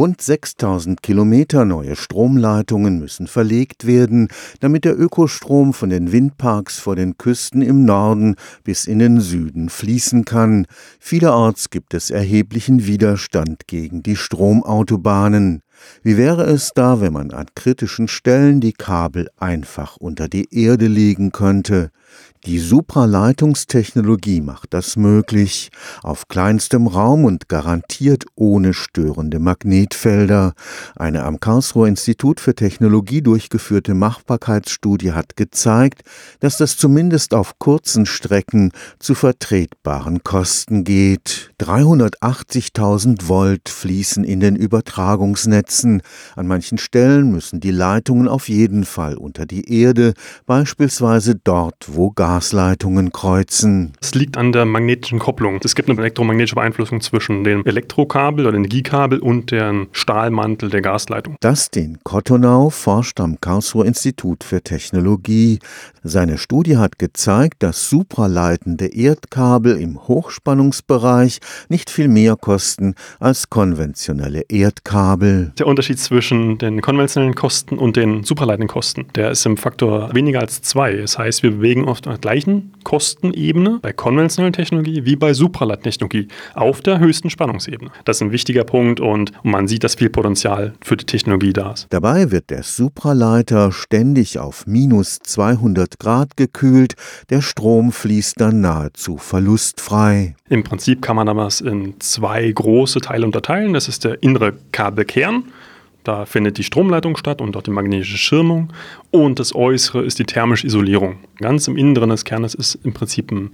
Rund 6000 Kilometer neue Stromleitungen müssen verlegt werden, damit der Ökostrom von den Windparks vor den Küsten im Norden bis in den Süden fließen kann. Vielerorts gibt es erheblichen Widerstand gegen die Stromautobahnen. Wie wäre es da, wenn man an kritischen Stellen die Kabel einfach unter die Erde legen könnte? Die Supraleitungstechnologie macht das möglich, auf kleinstem Raum und garantiert ohne störende Magnetfelder. Eine am Karlsruher Institut für Technologie durchgeführte Machbarkeitsstudie hat gezeigt, dass das zumindest auf kurzen Strecken zu vertretbaren Kosten geht. 380.000 Volt fließen in den Übertragungsnetzen. An manchen Stellen müssen die Leitungen auf jeden Fall unter die Erde, beispielsweise dort, wo Gas Gasleitungen kreuzen. Es liegt an der magnetischen Kopplung. Es gibt eine elektromagnetische Beeinflussung zwischen dem Elektrokabel oder Energiekabel und dem Stahlmantel der Gasleitung. Dustin Kottonau forscht am Karlsruher Institut für Technologie. Seine Studie hat gezeigt, dass supraleitende Erdkabel im Hochspannungsbereich nicht viel mehr kosten als konventionelle Erdkabel. Der Unterschied zwischen den konventionellen Kosten und den supraleitenden Kosten, der ist im Faktor weniger als zwei. Das heißt, wir bewegen oft gleichen Kostenebene bei konventioneller Technologie wie bei Supraleitungstechnologie auf der höchsten Spannungsebene. Das ist ein wichtiger Punkt und man sieht, dass viel Potenzial für die Technologie da ist. Dabei wird der Supraleiter ständig auf minus 200 Grad gekühlt. Der Strom fließt dann nahezu verlustfrei. Im Prinzip kann man das in zwei große Teile unterteilen. Das ist der innere Kabelkern da findet die Stromleitung statt und auch die magnetische Schirmung. Und das Äußere ist die thermische Isolierung. Ganz im Inneren des Kernes ist im Prinzip ein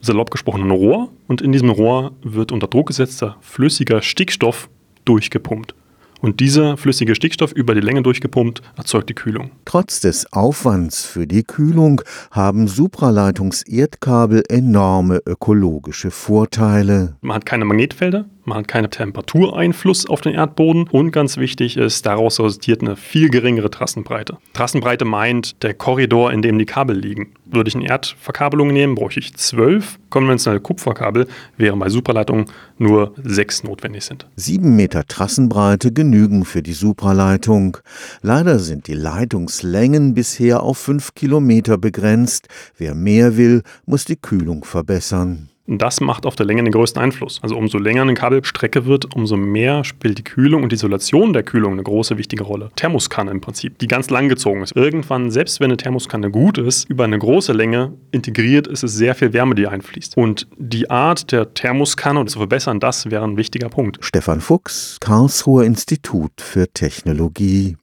salopp gesprochen ein Rohr. Und in diesem Rohr wird unter Druck gesetzter flüssiger Stickstoff durchgepumpt. Und dieser flüssige Stickstoff über die Länge durchgepumpt erzeugt die Kühlung. Trotz des Aufwands für die Kühlung haben Supraleitungserdkabel enorme ökologische Vorteile. Man hat keine Magnetfelder, man hat keinen Temperatureinfluss auf den Erdboden und ganz wichtig ist, daraus resultiert eine viel geringere Trassenbreite. Trassenbreite meint der Korridor, in dem die Kabel liegen. Würde ich eine Erdverkabelung nehmen, bräuchte ich zwölf konventionelle Kupferkabel, während bei Supraleitungen nur sechs notwendig sind. Sieben Meter Trassenbreite genügen für die Supraleitung. Leider sind die Leitungslängen bisher auf fünf Kilometer begrenzt. Wer mehr will, muss die Kühlung verbessern. Das macht auf der Länge den größten Einfluss. Also umso länger eine Kabelstrecke wird, umso mehr spielt die Kühlung und die Isolation der Kühlung eine große wichtige Rolle. Thermoskanne im Prinzip, die ganz lang gezogen ist. Irgendwann, selbst wenn eine Thermoskanne gut ist, über eine große Länge integriert ist es sehr viel Wärme, die einfließt. Und die Art der Thermoskanne zu verbessern, das wäre ein wichtiger Punkt. Stefan Fuchs, Karlsruher Institut für Technologie.